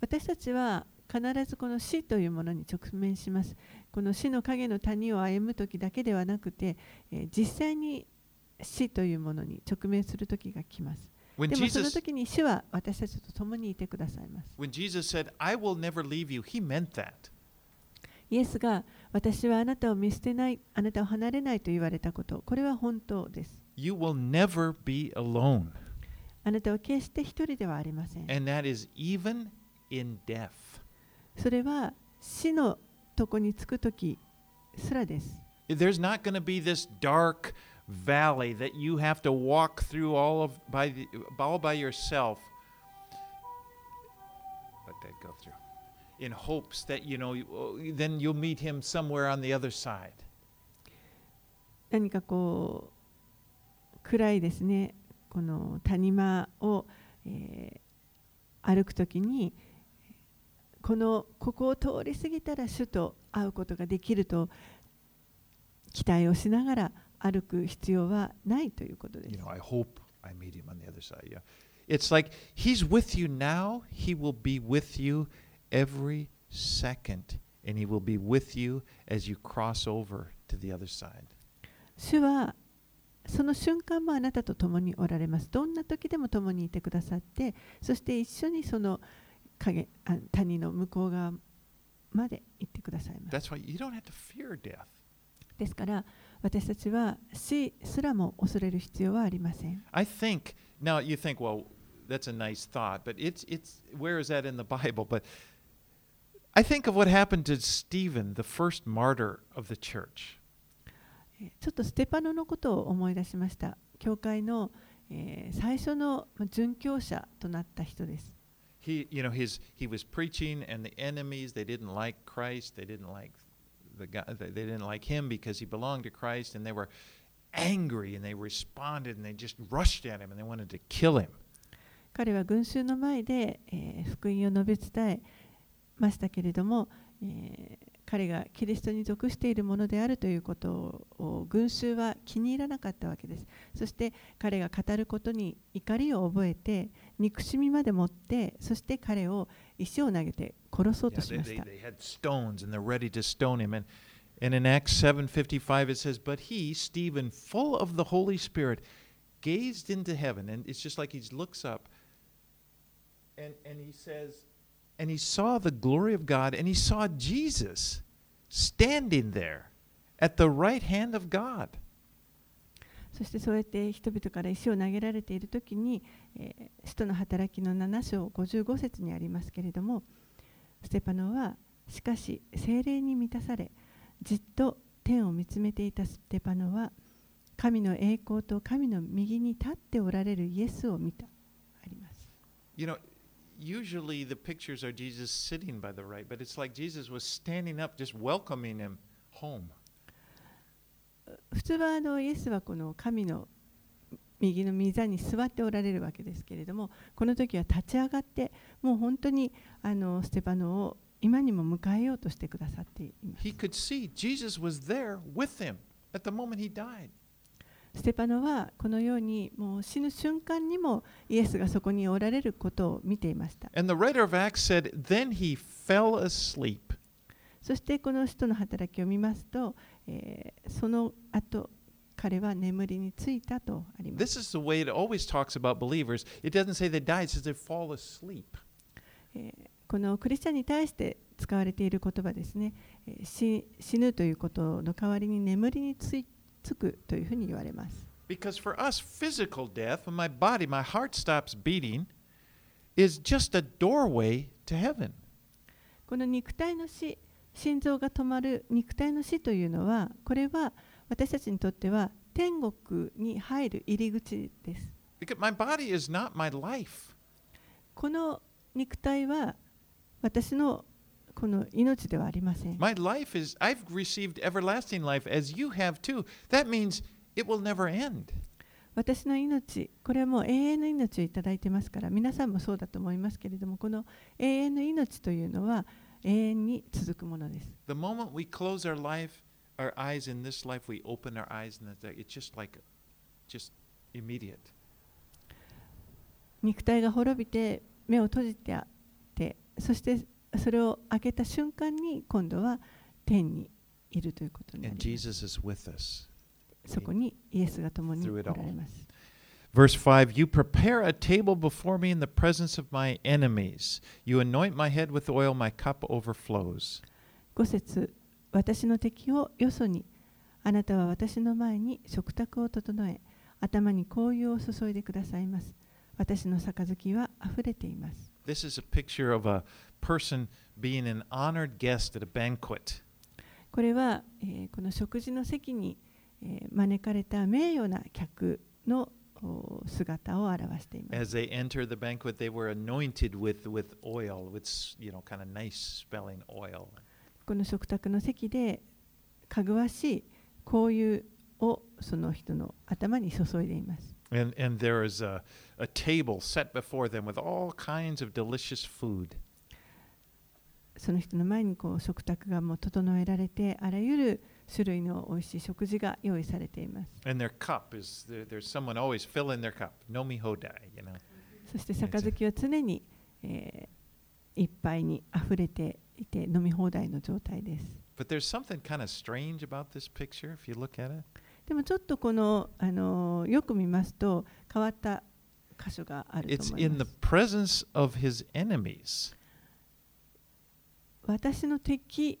私たちは必ずこの死というものに直面します。この死の影の谷を歩む時だけではなくて、えー実際に死というものに直面する時が来ます。でもその時に主は私たちと共にいてくださいます。イエスが私はあなたを見捨てない、あなたを離れないと言われたこと、これは本当です。あなたは決して一人ではありません。それは死のとこに着く時すらです。Valley that you have to walk through all of by the, all by yourself. Let that go through. In hopes that you know, you- then you'll meet him somewhere on the other side. 何かこう暗いですねこの谷間を、えー歩くときにこのここを通り過ぎたら主と会うことができると期待をしながら歩く必要はないということです You。know, I hope I meet him on the other side. Yeah. It's like he's with you now, he will be with you every second, and he will be with you as you cross over to the other side. 主はその瞬間もあなたと共におられます。どんな時でも共にいてくださって、そして一緒にその影あ谷の向こう側まで行ってくださいます。That's why you don't have to fear death. ですから私たちは死すらも恐れる必要はありません。I think now you think, well, that's a nice thought, but it's it's where is that in the Bible? But I think of what happened to Stephen, the first martyr of the church. えーちょっとステパノのことを思い出しました。教会の、えー最初のまあ殉教者となった人です。He, you know, his he was preaching, and the enemies they didn't like Christ. They didn't like the guy. They didn't like him because he belonged to Christ, and they were angry and they responded and they just rushed at him and they wanted to kill him. 彼は群衆の前で、えー福音を述べ伝えましたけれども、えー彼がキリストに属しているものであるということを群衆は気に入らなかったわけです。そして彼が語ることに怒りを覚えて憎しみまで持ってそして彼を石を投げて殺そう Yeah, とし they, まし they, た。 they had stones and they're ready to stone him. And, and in Acts 7.55 it says, But he, Stephen, full of the Holy Spirit, gazed into heaven. And it's just like he looks up and, and he says, and he saw the glory of God and he saw Jesus standing there at the right hand of God. そしてそうやって人々から石を投げられている時に、えー、使徒の働きの7章55節にありますけれども、ステパノは、しかし精霊に満たされ、じっと天を見つめていたステパノは、神の栄光と神の右に立っておられるイエスを見た。あります。普通はあのイエスはこの神の右の御座に座っておられるわけですけれどもこの時は立ち上がってもう本当にあのステパノを今にも迎えようとしてくださっています。He could see Jesus was there with him at the moment he died. ステパノはこのようにもう死ぬ瞬間にもイエスがそこにおられることを見ていました。And the writer of Acts said, Then he fell asleep. そしてこの人の働きを見ますと、え、その後彼は眠りについたとあります。このクリスチャンに対して使われている言葉ですね、え、死,死ぬということの代わりに眠りについつくというふうに言われます。この肉体の死。心臓が止まる肉体の死というのは、これは私たちにとっては天国に入る入り口です。この肉体は私のこの命ではありません。My life is, I've received everlasting life as you have too. That means it will never end. 私の命、これはもう永遠の命をいただいてますから、皆さんもそうだと思いますけれども、この永遠の命というのは永遠に続くものです。The moment we close our life, our eyes in this life, we open our eyes, and it's just like, just immediate. 肉体が滅びて目を閉じてあって、そしてそれを開けた瞬間に今度は天にいるということになり And ます。Jesus is with us. そこにイエスが共におら.れます。Verse 5 You prepare a table before me in the presence of my enemies. You anoint my head with oil, my cup overflows. 5節私の敵をよそにあなたは私の前に食卓を整え頭に香油を注いでくださいます私の杯は溢れています This is a picture of a person being an honored guest at a banquet. これは、えーこの食事の席に、えー招かれた名誉な客のお姿を表しています。この食卓の席で、かぐわしい香油をその人の頭に注いでいます。その人の前にこう食卓がもう整えられて、あらゆる種類の美味しい食事が用意されています。Is, そして杯は常に、いっぱいに溢れていて飲み放題の状態です。でもちょっとこの,あのよく見ますと変わった箇所があると。私の敵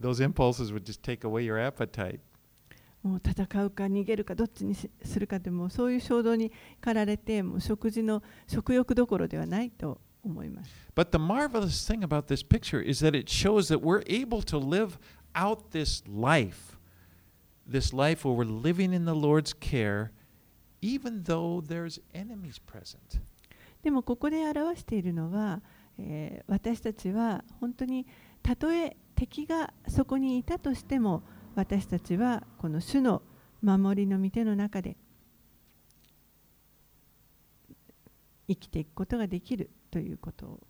those impulses would just take away your appetite. もう戦うか逃げるかどっちにしするかでもうそういう衝動に駆られてもう食事の食欲どころではないと思います。But the marvelous thing about this picture is that it shows that we're able to live out this life, this life where we're living in the Lord's care, even though there's enemies present. でもここで表しているのは、えー私たちは本当にたとえ敵がそこにいたとしても私たちはこの主の守りの御手の中で生きていくことができるということを。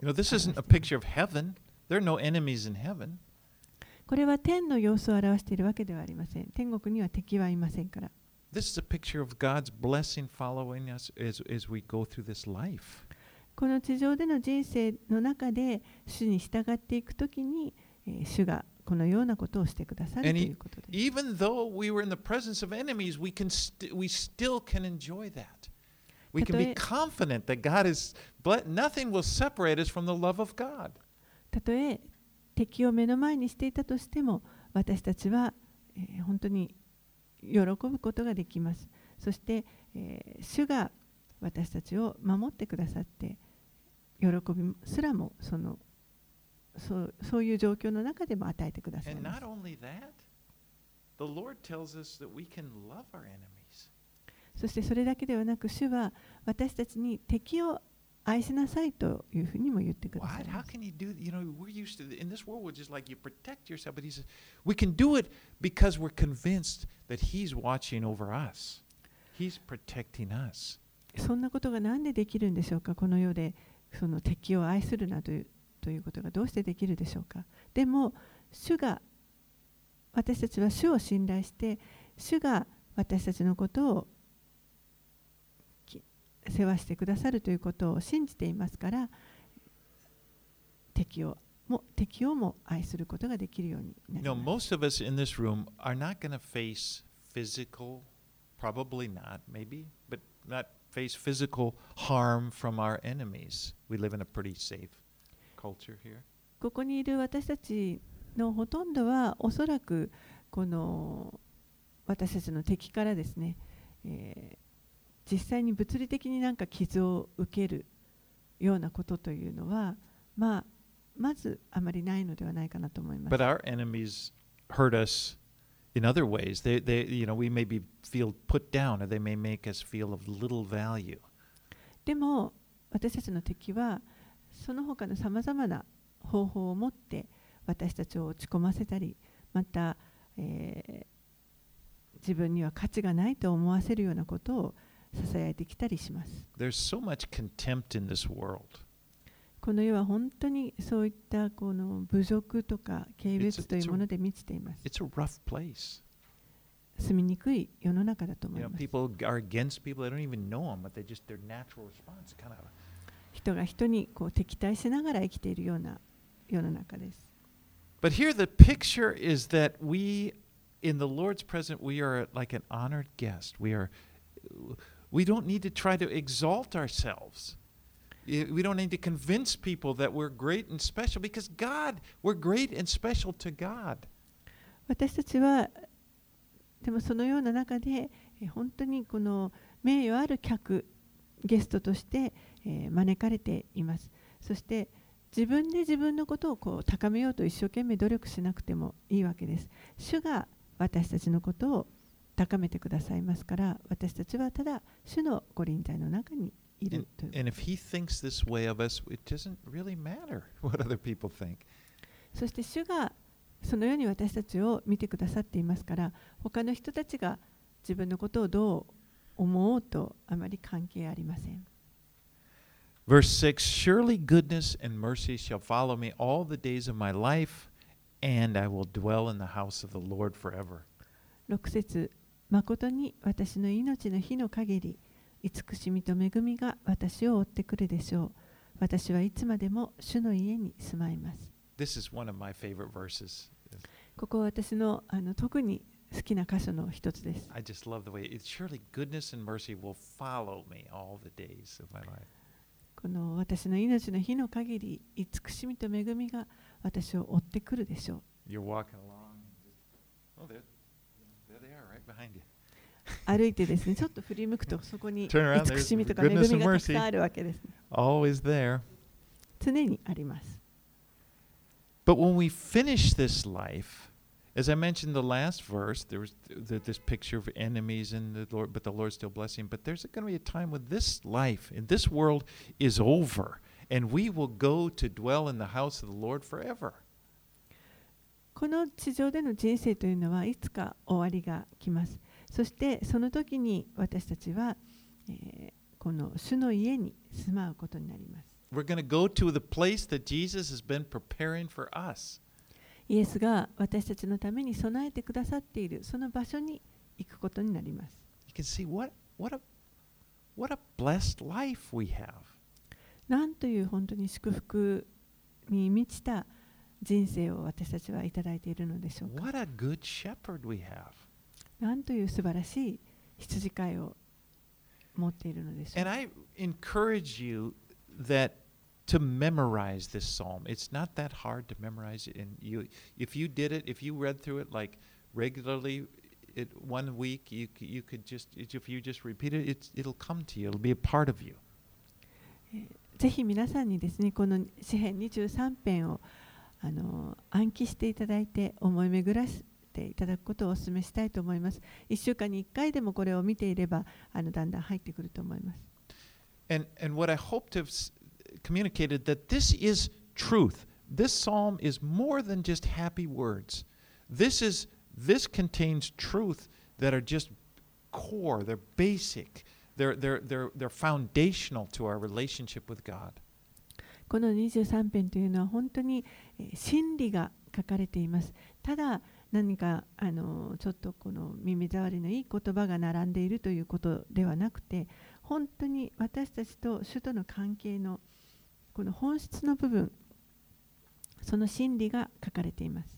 これは天の様子を表しているわけではありません。天国には敵はいませんから。この地上での人生の中で主に従っていくときに、主がこのようなことをしてくださるということです。Even though we were in the presence of enemies, we, can st- we still can enjoy that. We can be confident that God is, ble- nothing will separate us from the love of God. たとえ敵を目の前にしていたとしても私たちは、えー本当に喜ぶことができます。そして、えー主が私たちを守ってくださって喜びすらもそのそう,そういう状況の中でも与えてください。そしてそれだけではなく、主は私たちに敵を愛しなさいというふうにも言ってください。そんなことが何でできるんでしょうか、この世でその敵を愛するなという。ということがどうしてできるでしょうかでも主が私たちは主を信頼して主が私たちのことを世話してくださるということを信じていますから敵をも敵をも愛することができるようになります。Probably not, maybe, but not face physical harm from our enemies. We live in a pretty safe ここにいる私たちのほとんどはおそらくこの私たちの敵からですね、えー実際に物理的になんか傷を受けるようなことというのは、まあ、まずあまりないのではないかなと思います But。our enemies hurt us in other ways. They, they, you know, we maybe feel put down, or they may make us feel of little value. でも私たちの敵はその他のさまざまな方法を持って私たちを落ち込ませたりまた、えー自分には価値がないと思わせるようなことをささやいてきたりします。There's so much contempt in this world. この世は本当にそういったこの侮辱とか軽 It's 蔑 a- というもので満ちています。It's a rough place. 住みにくい世の中だと思 You い know, ます。people are against people. They don't even know them, but they just their natural response kind of. 人が人にこう敵対しながら生きているような世の中です。But here the picture is that we, in the Lord's presence, we are like an honored guest. We are, we don't need to try to exalt ourselves. We don't need to convince people that we're great and special because God, we're great and special to God. 私たちはでもそのような中でえー本当にこの名誉ある客ゲストとして、えー招かれていますそして自分で自分のことをこう高めようと一生懸命努力しなくてもいいわけです。主が私たちのことを高めてくださいますから、私たちはただ主のご臨在の中にいるという。and if He thinks this way of us, it doesn't really matter what other people think. そして主がそのように私たちを見てくださっていますから、他の人たちが自分のことをどう思おうとあまり関係ありません。Verse 6 Surely goodness and mercy shall follow me all the days of my life, and I will dwell in the house of the Lord forever. 6節誠に私の命の日の限り慈しみと恵みが私を追ってくるでしょう私はいつまでも主の家に住まいます This is one of my favorite verses. ここは私のあの特に好きな箇所の一つです I just love the way it surely goodness and mercy will follow me all the days of my life. この私の命の日の限り慈しみと恵みが私を追ってくるでしょう You're walking along. just- Oh, there, there they are, right behind you. 歩いてですねちょっと振り向くとそこに慈しみとか恵みがたくさん.あるわけです、ね.常にあります But when we finish this life, as I mentioned the last verse, there was th- this picture of enemies and the Lord, but the Lord's still blessing. But there's going to be a time when this life in this world is over, and we will go to dwell in the house of the Lord forever. この地上での人生というのはいつか終わりが来ます。そしてその時に私たちは、えーこの主の家に住まうことになります。 We're going to go to the place that Jesus has been preparing for us. イエスが私たちのために備えてくださっているその場所に行くことになります。You can see what what a what a blessed life we have. なんという本当に祝福に満ちた人生を私たちはいただいているのでしょうか。What a good shepherd we have. なんという素晴らしい羊飼いを持っているのでしょう And。I encourage you that to memorize this psalm. It's not that hard to memorize it. And you, if you did it, if you read through it like regularly, it one week, you c- you could just if you just repeat it, it's, it'll come to you. It'll be a part of you. ぜひ皆さんにですねこの詩編23編をあの暗記していただいて思い巡らせていただくことをお勧めしたいと思います。1週間に1回でもこれを見ていればあのだんだん入ってくると思います。 And and what I hope to have s- communicated that this is truth. This psalm is more than just happy words. This is this contains truth that are just core. They're basic. They're they're they're they're foundational to our relationship with God. この23編というのは本当に真理が書かれています。ただ何かあのちょっとこの耳障りのいい言葉が並んでいるということではなくて本当に私たちと主との関係のこの本質の部分その真理が書かれています。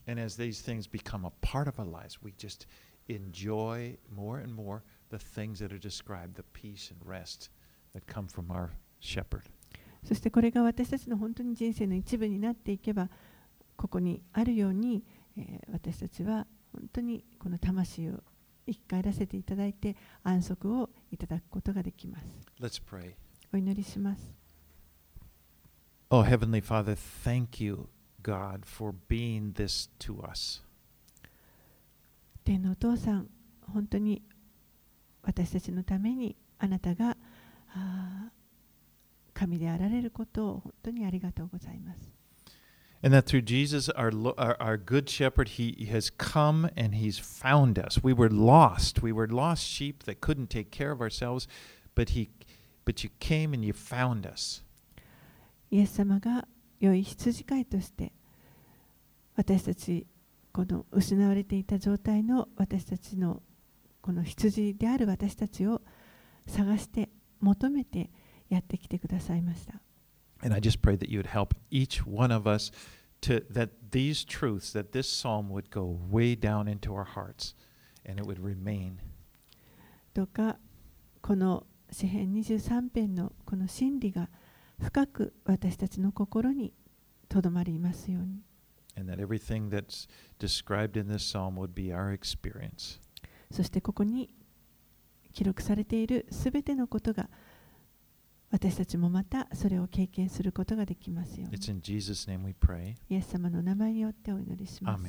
そしてこれが私たちの本当に人生の一部になっていけば、ここにあるように、え、私たちは本当にこの魂を生き返らせていただいて、安息をいただくことができます。お祈りします。Oh, Heavenly Father, thank you, God, for being this to us. 天のお父さん、本当に私たちのためにあなたがあー神であられることを本当にありがとうございます。 And that through Jesus, our, lo- our, our good shepherd, he has come and he's found us. We were lost. We were lost sheep that couldn't take care of ourselves, but, he, but you came and you found us. イエス様が良い羊飼いとして私たちこの失われていた状態の私たちのこの羊である私たちを探して求めてやってきてくださいました。And I just pray that you would help each one of us to that these truths, that this psalm would go way down into our hearts and it would remain. どうかこの詩編23編のこの真理が深く私たちの心にとまりますように。そしてここに記録されているすべてのことが私たちもまたそれを経験することができますように。イエス様の名前によってお祈りします。